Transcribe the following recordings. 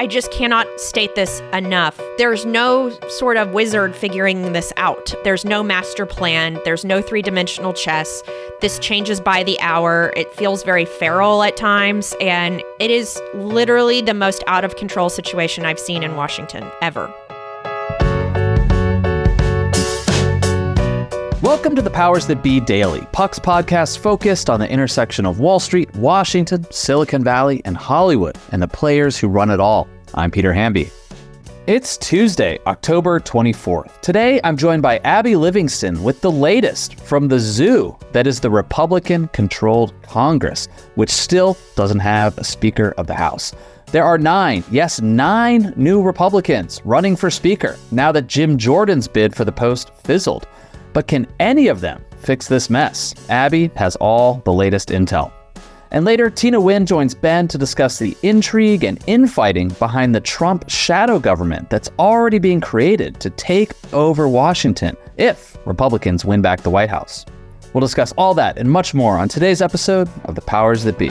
I just cannot state this enough. There's no sort of wizard figuring this out. There's no master plan. There's no three dimensional chess. This changes by the hour. It feels very feral at times. And it is literally the most out of control situation I've seen in Washington ever. Welcome to the Powers That Be Daily, Puck's podcast focused on the intersection of Wall Street, Washington, Silicon Valley, and Hollywood, and the players who run it all. I'm Peter Hamby. It's Tuesday, October 24th. Today, I'm joined by Abby Livingston with the latest from the zoo that is the Republican controlled Congress, which still doesn't have a Speaker of the House. There are nine, yes, nine new Republicans running for Speaker now that Jim Jordan's bid for the post fizzled. But can any of them fix this mess? Abby has all the latest intel. And later, Tina Nguyen joins Ben to discuss the intrigue and infighting behind the Trump shadow government that's already being created to take over Washington if Republicans win back the White House. We'll discuss all that and much more on today's episode of The Powers That Be.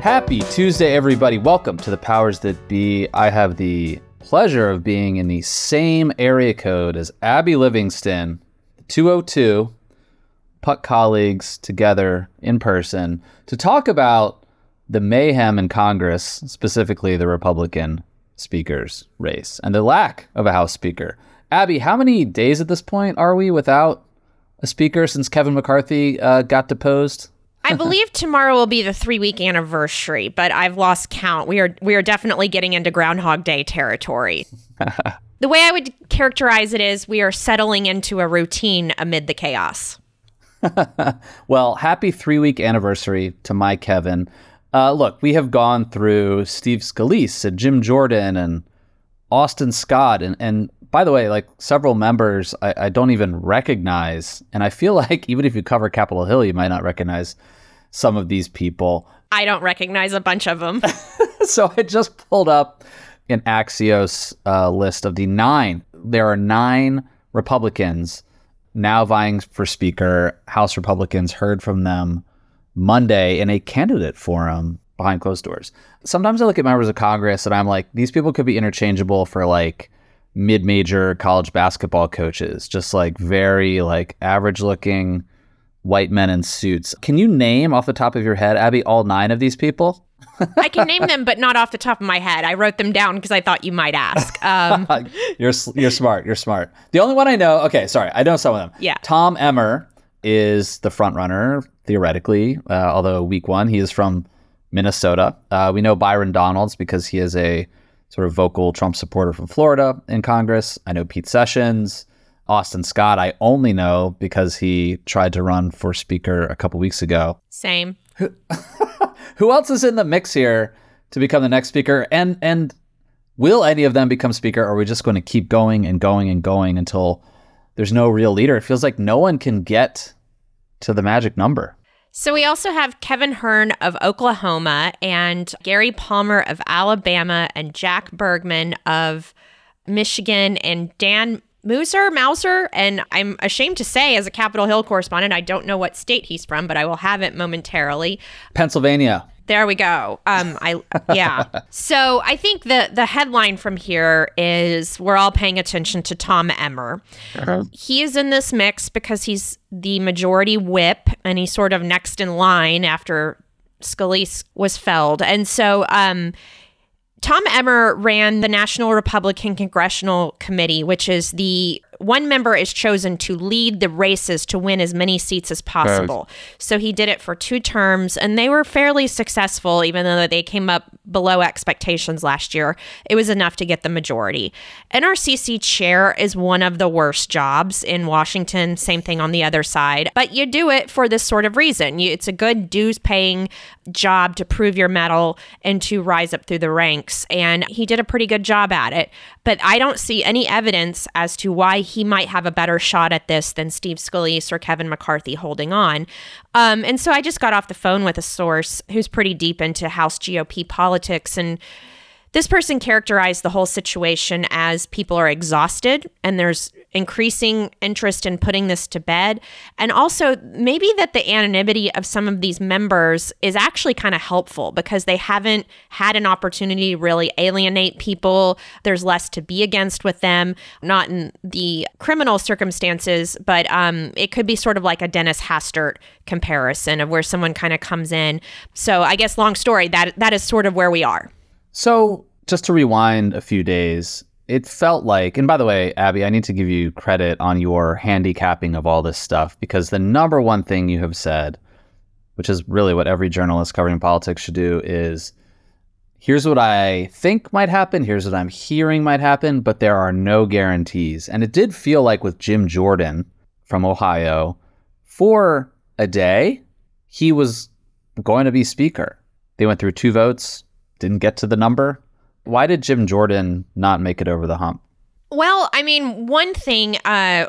Happy Tuesday, everybody. Welcome to the Powers That Be. I have the pleasure of being in the same area code as Abby Livingston, 202, Puck colleagues together in person to talk about the mayhem in Congress, specifically the Republican speaker's race and the lack of a House Speaker. Abby, how many days at this point are we without a speaker since Kevin McCarthy uh, got deposed? I believe tomorrow will be the three week anniversary, but I've lost count. We are we are definitely getting into Groundhog Day territory. the way I would characterize it is we are settling into a routine amid the chaos. well, happy three week anniversary to my Kevin. Uh, look, we have gone through Steve Scalise and Jim Jordan and Austin Scott and, and by the way, like several members I, I, don't even recognize. And I feel like even if you cover Capitol Hill, you might not recognize some of these people. I don't recognize a bunch of them. so I just pulled up an Axios uh, list of the nine. There are nine Republicans now vying for Speaker. House Republicans heard from them Monday in a candidate forum behind closed doors. Sometimes I look at members of Congress and I'm like, these people could be interchangeable for like mid-major college basketball coaches, just like very like average-looking white men in suits. Can you name off the top of your head, Abby, all nine of these people? I can name them, but not off the top of my head. I wrote them down because I thought you might ask. Um, you're you're smart. You're smart. The only one I know. Okay, sorry, I know some of them. Yeah. Tom Emmer is the front runner theoretically, uh, although week one he is from Minnesota. Uh, we know Byron Donalds because he is a sort of vocal Trump supporter from Florida in Congress. I know Pete Sessions. Austin Scott, I only know because he tried to run for speaker a couple weeks ago. Same. Who else is in the mix here to become the next speaker? And and will any of them become speaker? Or are we just going to keep going and going and going until there's no real leader? It feels like no one can get to the magic number. So we also have Kevin Hern of Oklahoma and Gary Palmer of Alabama and Jack Bergman of Michigan and Dan Mooser, Mauser, and I'm ashamed to say, as a Capitol Hill correspondent, I don't know what state he's from, but I will have it momentarily. Pennsylvania. There we go. Um, I yeah. so I think the the headline from here is we're all paying attention to Tom Emmer. Uh-huh. He is in this mix because he's the majority whip, and he's sort of next in line after Scalise was felled, and so um, Tom Emmer ran the National Republican Congressional Committee, which is the one member is chosen to lead the races to win as many seats as possible. So he did it for two terms, and they were fairly successful, even though they came up below expectations last year. It was enough to get the majority. NRCC chair is one of the worst jobs in Washington. Same thing on the other side. But you do it for this sort of reason. You, it's a good dues paying job to prove your mettle and to rise up through the ranks. And he did a pretty good job at it. But I don't see any evidence as to why he might have a better shot at this than Steve Scalise or Kevin McCarthy holding on. Um, and so I just got off the phone with a source who's pretty deep into House GOP politics and this person characterized the whole situation as people are exhausted and there's increasing interest in putting this to bed. And also, maybe that the anonymity of some of these members is actually kind of helpful because they haven't had an opportunity to really alienate people. There's less to be against with them, not in the criminal circumstances, but um, it could be sort of like a Dennis Hastert comparison of where someone kind of comes in. So, I guess, long story, that that is sort of where we are. So, just to rewind a few days, it felt like, and by the way, Abby, I need to give you credit on your handicapping of all this stuff because the number one thing you have said, which is really what every journalist covering politics should do, is here's what I think might happen, here's what I'm hearing might happen, but there are no guarantees. And it did feel like with Jim Jordan from Ohio, for a day, he was going to be speaker. They went through two votes, didn't get to the number. Why did Jim Jordan not make it over the hump? Well, I mean, one thing uh,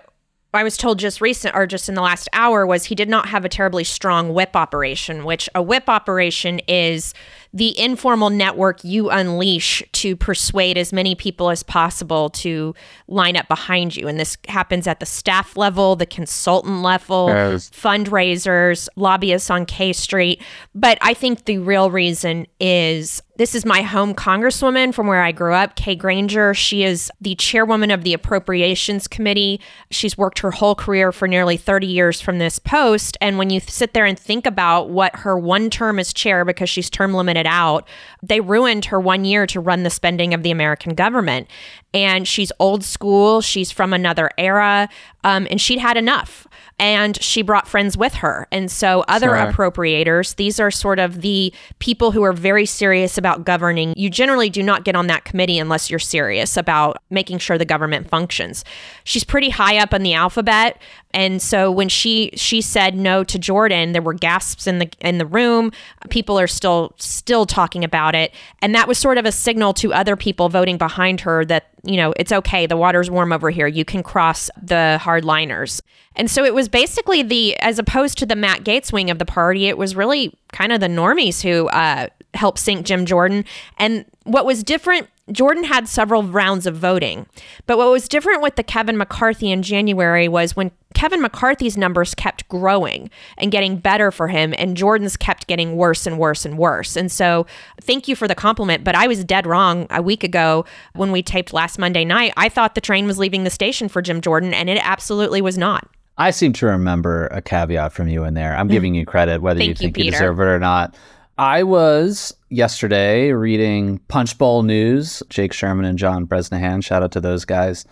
I was told just recent or just in the last hour was he did not have a terribly strong whip operation, which a whip operation is the informal network you unleash to persuade as many people as possible to line up behind you. And this happens at the staff level, the consultant level, yes. fundraisers, lobbyists on K Street. But I think the real reason is this is my home congresswoman from where I grew up, Kay Granger. She is the chairwoman of the Appropriations Committee. She's worked her whole career for nearly 30 years from this post. And when you sit there and think about what her one term as chair, because she's term limited out, they ruined her one year to run the spending of the American government. And she's old school, she's from another era, um, and she'd had enough and she brought friends with her. And so, other sure. appropriators, these are sort of the people who are very serious about governing. You generally do not get on that committee unless you're serious about making sure the government functions. She's pretty high up in the alphabet. And so when she she said no to Jordan, there were gasps in the in the room. People are still still talking about it, and that was sort of a signal to other people voting behind her that you know it's okay. The water's warm over here. You can cross the hardliners. And so it was basically the as opposed to the Matt Gaetz wing of the party, it was really kind of the normies who uh, helped sink Jim Jordan. And what was different Jordan had several rounds of voting. But what was different with the Kevin McCarthy in January was when Kevin McCarthy's numbers kept growing and getting better for him, and Jordan's kept getting worse and worse and worse. And so, thank you for the compliment, but I was dead wrong a week ago when we taped last Monday night. I thought the train was leaving the station for Jim Jordan, and it absolutely was not. I seem to remember a caveat from you in there. I'm giving you credit, whether you think you, you deserve it or not. I was yesterday reading Punchbowl News, Jake Sherman and John Bresnahan. Shout out to those guys.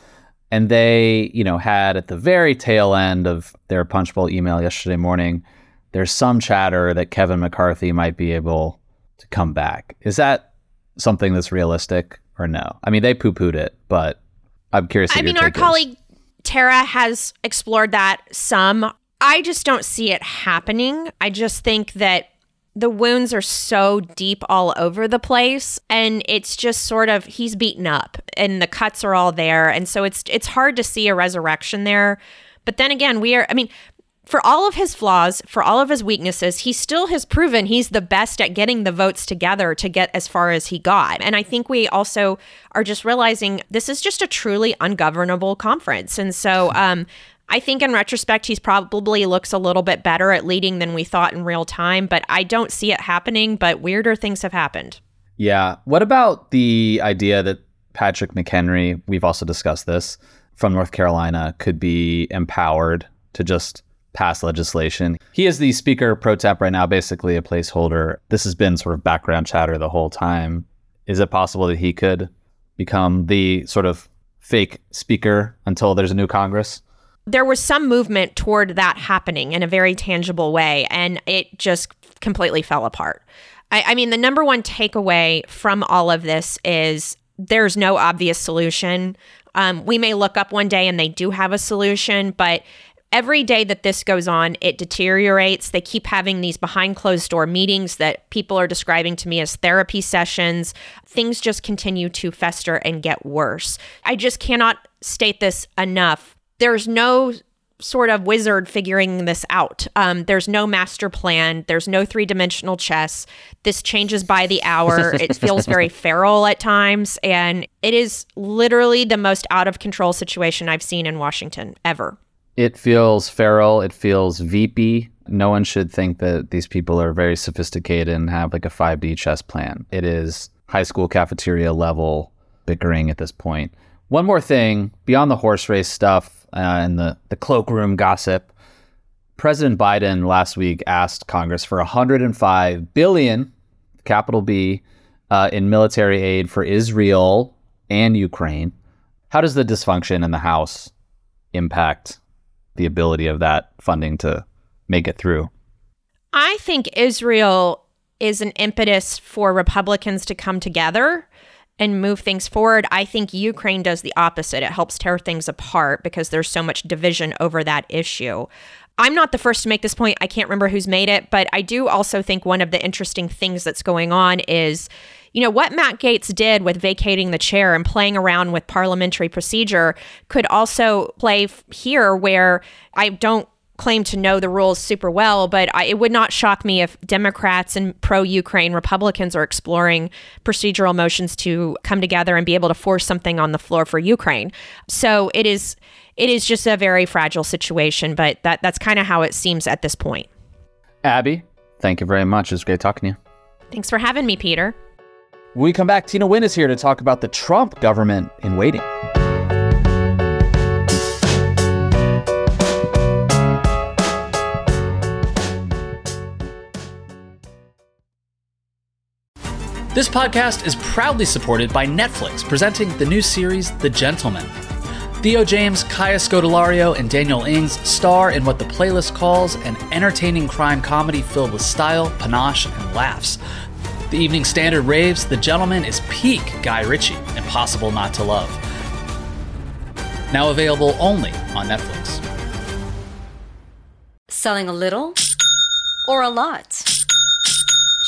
And they, you know, had at the very tail end of their Punchbowl email yesterday morning, there's some chatter that Kevin McCarthy might be able to come back. Is that something that's realistic or no? I mean, they poo pooed it, but I'm curious. I mean, our colleague Tara has explored that some. I just don't see it happening. I just think that the wounds are so deep all over the place and it's just sort of he's beaten up and the cuts are all there and so it's it's hard to see a resurrection there. But then again we are i mean for all of his flaws for all of his weaknesses he still has proven he's the best at getting the votes together to get as far as he got. And i think we also are just realizing this is just a truly ungovernable conference. And so um I think in retrospect, he's probably looks a little bit better at leading than we thought in real time, but I don't see it happening. But weirder things have happened. Yeah. What about the idea that Patrick McHenry, we've also discussed this, from North Carolina, could be empowered to just pass legislation? He is the speaker pro temp right now, basically a placeholder. This has been sort of background chatter the whole time. Is it possible that he could become the sort of fake speaker until there's a new Congress? There was some movement toward that happening in a very tangible way, and it just completely fell apart. I, I mean, the number one takeaway from all of this is there's no obvious solution. Um, we may look up one day and they do have a solution, but every day that this goes on, it deteriorates. They keep having these behind closed door meetings that people are describing to me as therapy sessions. Things just continue to fester and get worse. I just cannot state this enough. There's no sort of wizard figuring this out. Um, there's no master plan. There's no three dimensional chess. This changes by the hour. it feels very feral at times. And it is literally the most out of control situation I've seen in Washington ever. It feels feral. It feels VP. No one should think that these people are very sophisticated and have like a 5D chess plan. It is high school cafeteria level bickering at this point. One more thing beyond the horse race stuff, uh, and the, the cloakroom gossip. President Biden last week asked Congress for 105 billion, capital B, uh, in military aid for Israel and Ukraine. How does the dysfunction in the House impact the ability of that funding to make it through? I think Israel is an impetus for Republicans to come together and move things forward. I think Ukraine does the opposite. It helps tear things apart because there's so much division over that issue. I'm not the first to make this point. I can't remember who's made it, but I do also think one of the interesting things that's going on is you know, what Matt Gaetz did with vacating the chair and playing around with parliamentary procedure could also play here where I don't claim to know the rules super well, but I, it would not shock me if Democrats and pro Ukraine Republicans are exploring procedural motions to come together and be able to force something on the floor for Ukraine. So it is it is just a very fragile situation, but that that's kind of how it seems at this point. Abby, thank you very much. It was great talking to you. Thanks for having me, Peter. When we come back, Tina Nguyen is here to talk about the Trump government in waiting. This podcast is proudly supported by Netflix, presenting the new series The Gentlemen. Theo James, Kaya Scodelario, and Daniel Ings star in what the playlist calls an entertaining crime comedy filled with style, panache, and laughs. The Evening Standard raves The Gentlemen is peak Guy Ritchie, impossible not to love. Now available only on Netflix. Selling a little or a lot?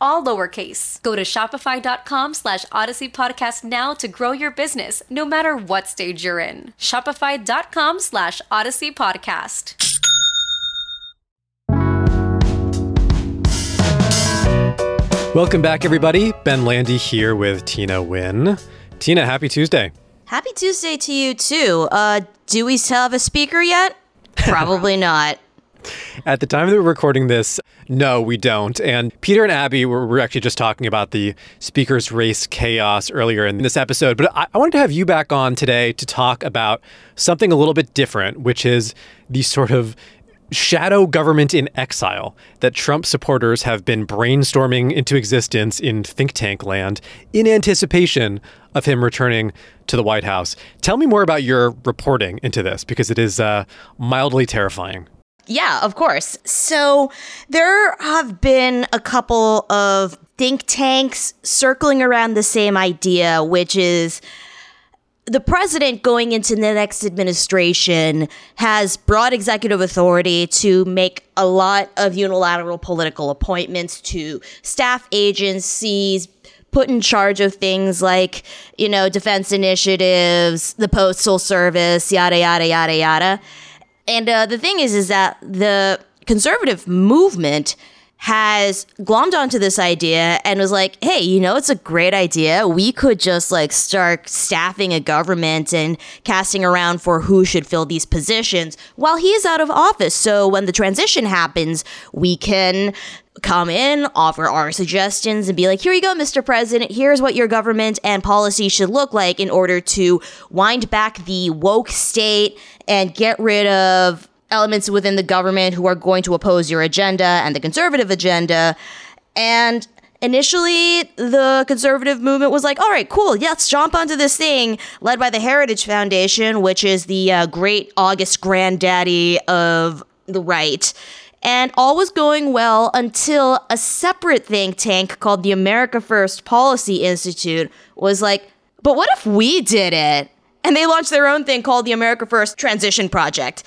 all lowercase. Go to shopify.com slash odyssey podcast now to grow your business, no matter what stage you're in. Shopify.com slash odyssey podcast. Welcome back, everybody. Ben Landy here with Tina Nguyen. Tina, happy Tuesday. Happy Tuesday to you, too. Uh, do we still have a speaker yet? Probably not. At the time that we're recording this, no, we don't. And Peter and Abby were, were actually just talking about the speaker's race chaos earlier in this episode. But I, I wanted to have you back on today to talk about something a little bit different, which is the sort of shadow government in exile that Trump supporters have been brainstorming into existence in think tank land in anticipation of him returning to the White House. Tell me more about your reporting into this because it is uh, mildly terrifying. Yeah, of course. So there have been a couple of think tanks circling around the same idea, which is the president going into the next administration has broad executive authority to make a lot of unilateral political appointments to staff agencies put in charge of things like you know defense initiatives the postal service yada yada yada yada and uh, the thing is is that the conservative movement has glommed onto this idea and was like, hey, you know, it's a great idea. We could just like start staffing a government and casting around for who should fill these positions while he is out of office. So when the transition happens, we can come in, offer our suggestions, and be like, here you go, Mr. President. Here's what your government and policy should look like in order to wind back the woke state and get rid of elements within the government who are going to oppose your agenda and the conservative agenda. And initially, the conservative movement was like, all right, cool, let's jump onto this thing, led by the Heritage Foundation, which is the uh, great August granddaddy of the right. And all was going well until a separate think tank called the America First Policy Institute was like, but what if we did it? And they launched their own thing called the America First Transition Project.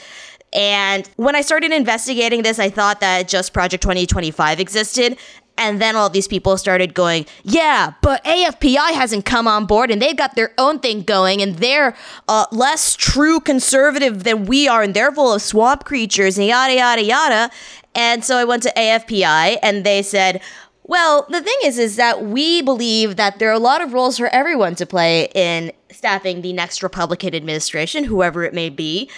And when I started investigating this, I thought that just Project 2025 existed. And then all these people started going, yeah, but AFPI hasn't come on board and they've got their own thing going and they're uh, less true conservative than we are and they're full of swamp creatures and yada, yada, yada. And so I went to AFPI and they said, well, the thing is, is that we believe that there are a lot of roles for everyone to play in staffing the next Republican administration, whoever it may be.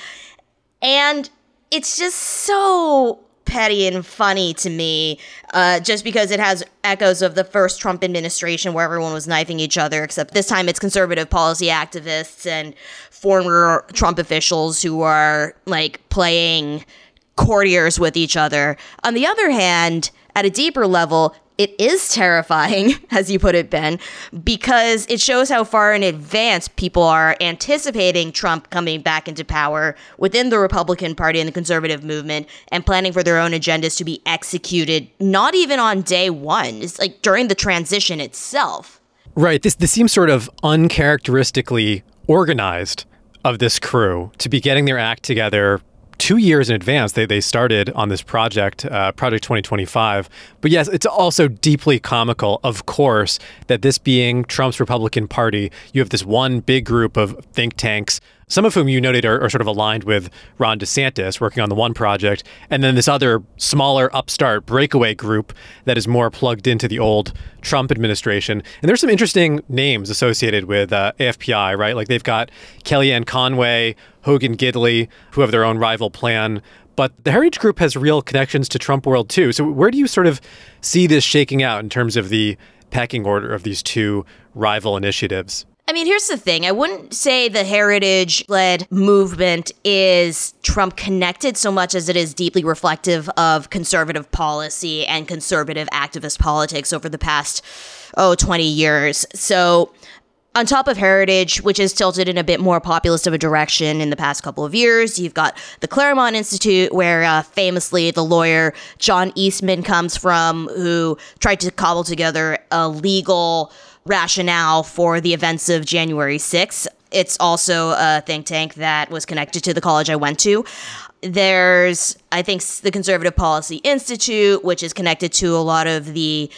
And it's just so petty and funny to me, uh, just because it has echoes of the first Trump administration where everyone was knifing each other, except this time it's conservative policy activists and former Trump officials who are like playing courtiers with each other. On the other hand, at a deeper level, it is terrifying, as you put it, Ben, because it shows how far in advance people are anticipating Trump coming back into power within the Republican Party and the conservative movement and planning for their own agendas to be executed not even on day one. It's like during the transition itself. Right. This this seems sort of uncharacteristically organized of this crew to be getting their act together two years in advance they, they started on this project uh, project 2025 but yes it's also deeply comical of course that this being trump's republican party you have this one big group of think tanks some of whom you noted are, are, sort of aligned with Ron DeSantis, working on the one project, and then this other smaller upstart breakaway group that is more plugged into the old Trump administration. And there's some interesting names associated with uh, AFPI, right? Like they've got Kellyanne Conway, Hogan Gidley, who have their own rival plan. But the Heritage Group has real connections to Trump world too. So where do you sort of see this shaking out in terms of the pecking order of these two rival initiatives? I mean, here's the thing. I wouldn't say the heritage led movement is Trump connected so much as it is deeply reflective of conservative policy and conservative activist politics over the past, oh, 20 years. So, on top of heritage, which is tilted in a bit more populist of a direction in the past couple of years, you've got the Claremont Institute, where uh, famously the lawyer John Eastman comes from, who tried to cobble together a legal rationale for the events of January 6th. It's also a think tank that was connected to the college I went to. There's, I think, the Conservative Policy Institute, which is connected to a lot of the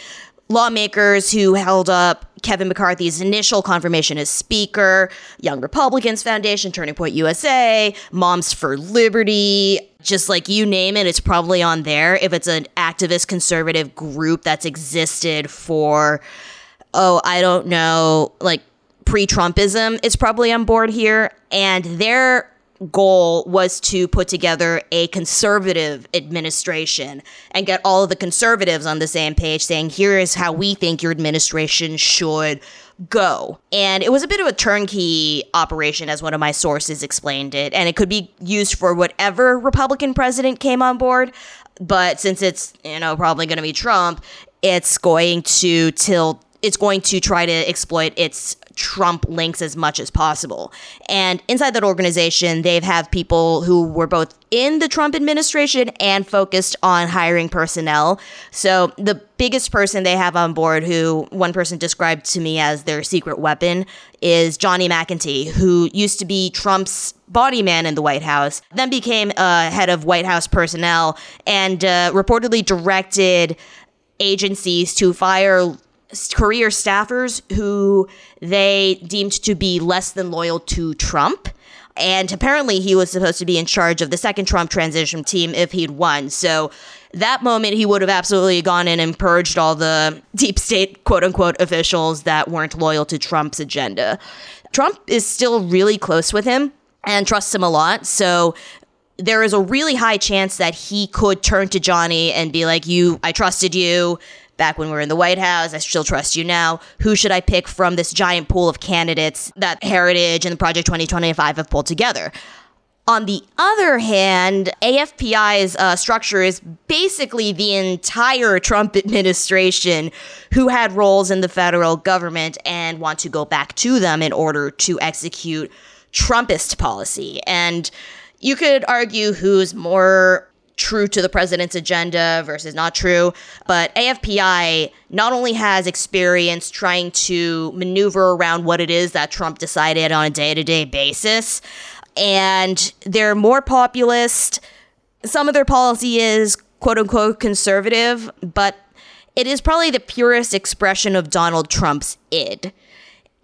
lawmakers who held up Kevin McCarthy's initial confirmation as Speaker, Young Republicans Foundation, Turning Point USA, Moms for Liberty, just like you name it, it's probably on there. If it's an activist conservative group that's existed for oh, I don't know, like pre Trumpism is probably on board here. And their goal was to put together a conservative administration and get all of the conservatives on the same page saying, here is how we think your administration should go. And it was a bit of a turnkey operation, as one of my sources explained it. And it could be used for whatever Republican president came on board. But since it's, you know, probably going to be Trump, it's going to tilt it's going to try to exploit its Trump links as much as possible. And inside that organization, they have people who were both in the Trump administration and focused on hiring personnel. So the biggest person they have on board, who one person described to me as their secret weapon, is Johnny McEntee, who used to be Trump's body man in the White House, then became uh, head of White House personnel, and uh, reportedly directed agencies to fire career staffers who they deemed to be less than loyal to Trump. And apparently, he was supposed to be in charge of the second Trump transition team if he'd won. So, that moment, he would have absolutely gone in and purged all the deep state, quote unquote, officials that weren't loyal to Trump's agenda. Trump is still really close with him and trusts him a lot. So, there is a really high chance that he could turn to Johnny and be like, You, I trusted you back when we were in the White House. I still trust you now. Who should I pick from this giant pool of candidates that Heritage and the Project 2025 have pulled together? On the other hand, AFPI's uh, structure is basically the entire Trump administration who had roles in the federal government and want to go back to them in order to execute Trumpist policy. And you could argue who's more true to the president's agenda versus not true. But AFPI not only has experience trying to maneuver around what it is that Trump decided on a day to day basis, and they're more populist. Some of their policy is quote unquote conservative, but it is probably the purest expression of Donald Trump's id.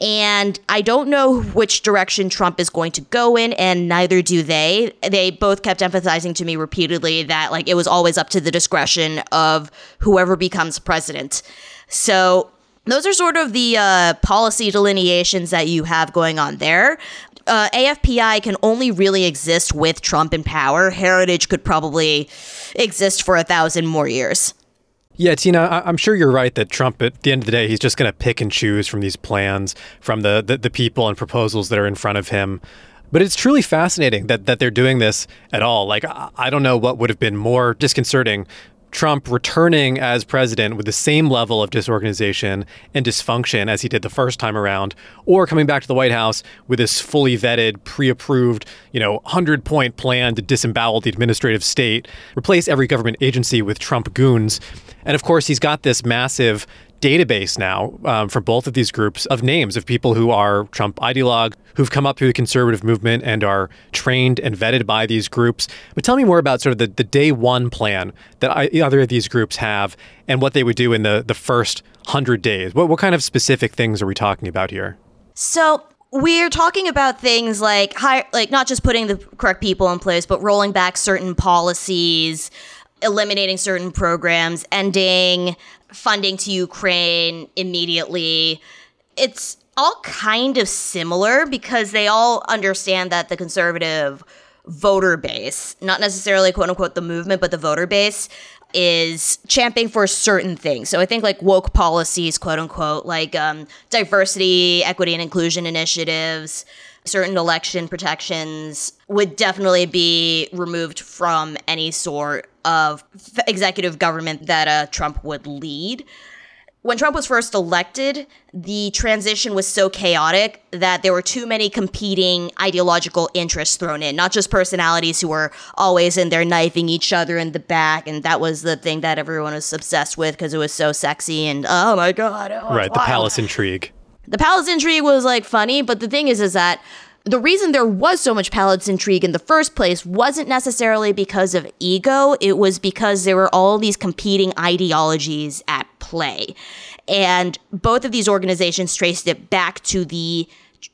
And I don't know which direction Trump is going to go in, and neither do they. They both kept emphasizing to me repeatedly that, like, it was always up to the discretion of whoever becomes president. So, those are sort of the uh, policy delineations that you have going on there. Uh, AFPI can only really exist with Trump in power. Heritage could probably exist for a thousand more years. Yeah, Tina, I'm sure you're right that Trump, at the end of the day, he's just going to pick and choose from these plans, from the, the, the people and proposals that are in front of him. But it's truly fascinating that, that they're doing this at all. Like, I don't know what would have been more disconcerting Trump returning as president with the same level of disorganization and dysfunction as he did the first time around, or coming back to the White House with this fully vetted, pre-approved, you know, hundred-point plan to disembowel the administrative state, replace every government agency with Trump goons. And of course, he's got this massive database now um, for both of these groups of names of people who are Trump ideologue, who've come up through the conservative movement and are trained and vetted by these groups. But tell me more about sort of the, the day one plan that either of these groups have and what they would do in the, the first 100 days. What, what kind of specific things are we talking about here? So we're talking about things like high, like not just putting the correct people in place, but rolling back certain policies, eliminating certain programs, ending funding to Ukraine immediately. It's all kind of similar because they all understand that the conservative voter base, not necessarily quote unquote the movement, but the voter base is championing for certain things. So I think like woke policies, quote unquote, like um, diversity, equity, and inclusion initiatives, certain election protections would definitely be removed from any sort of executive government that uh, Trump would lead. When Trump was first elected, the transition was so chaotic that there were too many competing ideological interests thrown in, not just personalities who were always in there knifing each other in the back. And that was the thing that everyone was obsessed with because it was so sexy and oh my God. Oh, right, the palace intrigue. The palace intrigue was like funny, but the thing is, is that the reason there was so much palace intrigue in the first place wasn't necessarily because of ego, it was because there were all these competing ideologies at play. And both of these organizations traced it back to the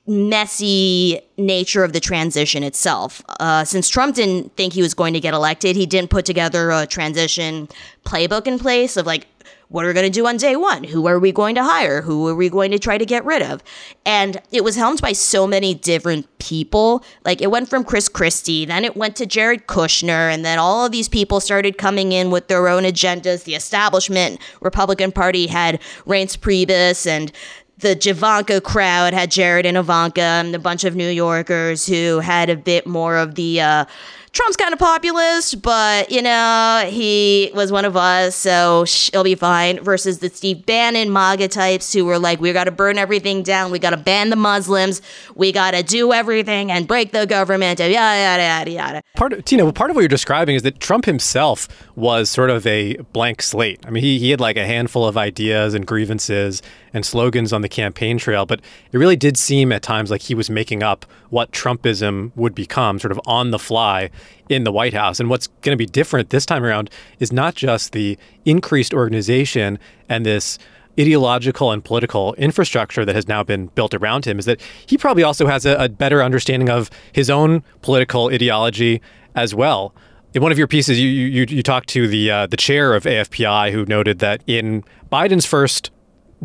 messy nature of the transition itself. Uh, since Trump didn't think he was going to get elected, he didn't put together a transition playbook in place of like, what are we going to do on day one? Who are we going to hire? Who are we going to try to get rid of? And it was helmed by so many different people. Like it went from Chris Christie, then it went to Jared Kushner, and then all of these people started coming in with their own agendas. The establishment Republican Party had Reince Priebus and the Javanka crowd had Jared and Ivanka and a bunch of New Yorkers who had a bit more of the uh, Trump's kind of populist, but you know, he was one of us, so he'll be fine. Versus the Steve Bannon MAGA types who were like, we got to burn everything down, we got to ban the Muslims, we got to do everything and break the government, yada yada yada yada. Part of, Tina, part of what you're describing is that Trump himself was sort of a blank slate. I mean, he, he had like a handful of ideas and grievances and slogans on the campaign trail, but it really did seem at times like he was making up what Trumpism would become, sort of on the fly in the White House. And what's going to be different this time around is not just the increased organization and this ideological and political infrastructure that has now been built around him is that he probably also has a, a better understanding of his own political ideology as well. In one of your pieces, you you, you talked to the uh, the chair of AFPI, who noted that in Biden's first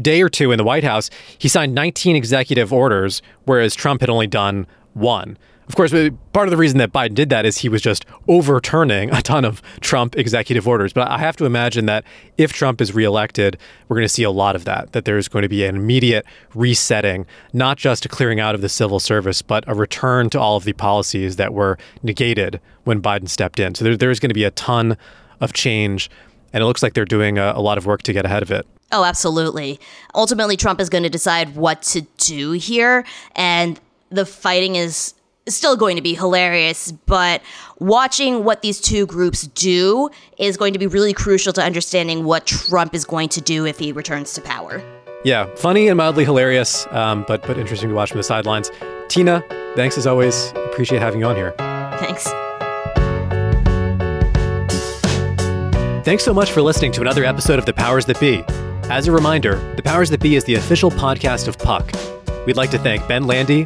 day or two in the White House, he signed 19 executive orders, whereas Trump had only done one. Of course, part of the reason that Biden did that is he was just overturning a ton of Trump executive orders. But I have to imagine that if Trump is reelected, we're going to see a lot of that, that there's going to be an immediate resetting, not just a clearing out of the civil service, but a return to all of the policies that were negated when Biden stepped in. So there, there's going to be a ton of change. And it looks like they're doing a, a lot of work to get ahead of it. Oh, absolutely. Ultimately, Trump is going to decide what to do here. And the fighting is still going to be hilarious, but watching what these two groups do is going to be really crucial to understanding what Trump is going to do if he returns to power. Yeah, funny and mildly hilarious, um, but but interesting to watch from the sidelines. Tina, thanks as always. Appreciate having you on here. Thanks. Thanks so much for listening to another episode of The Powers That Be. As a reminder, The Powers That Be is the official podcast of Puck. We'd like to thank Ben Landy,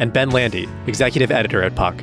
and Ben Landy, executive editor at Puck.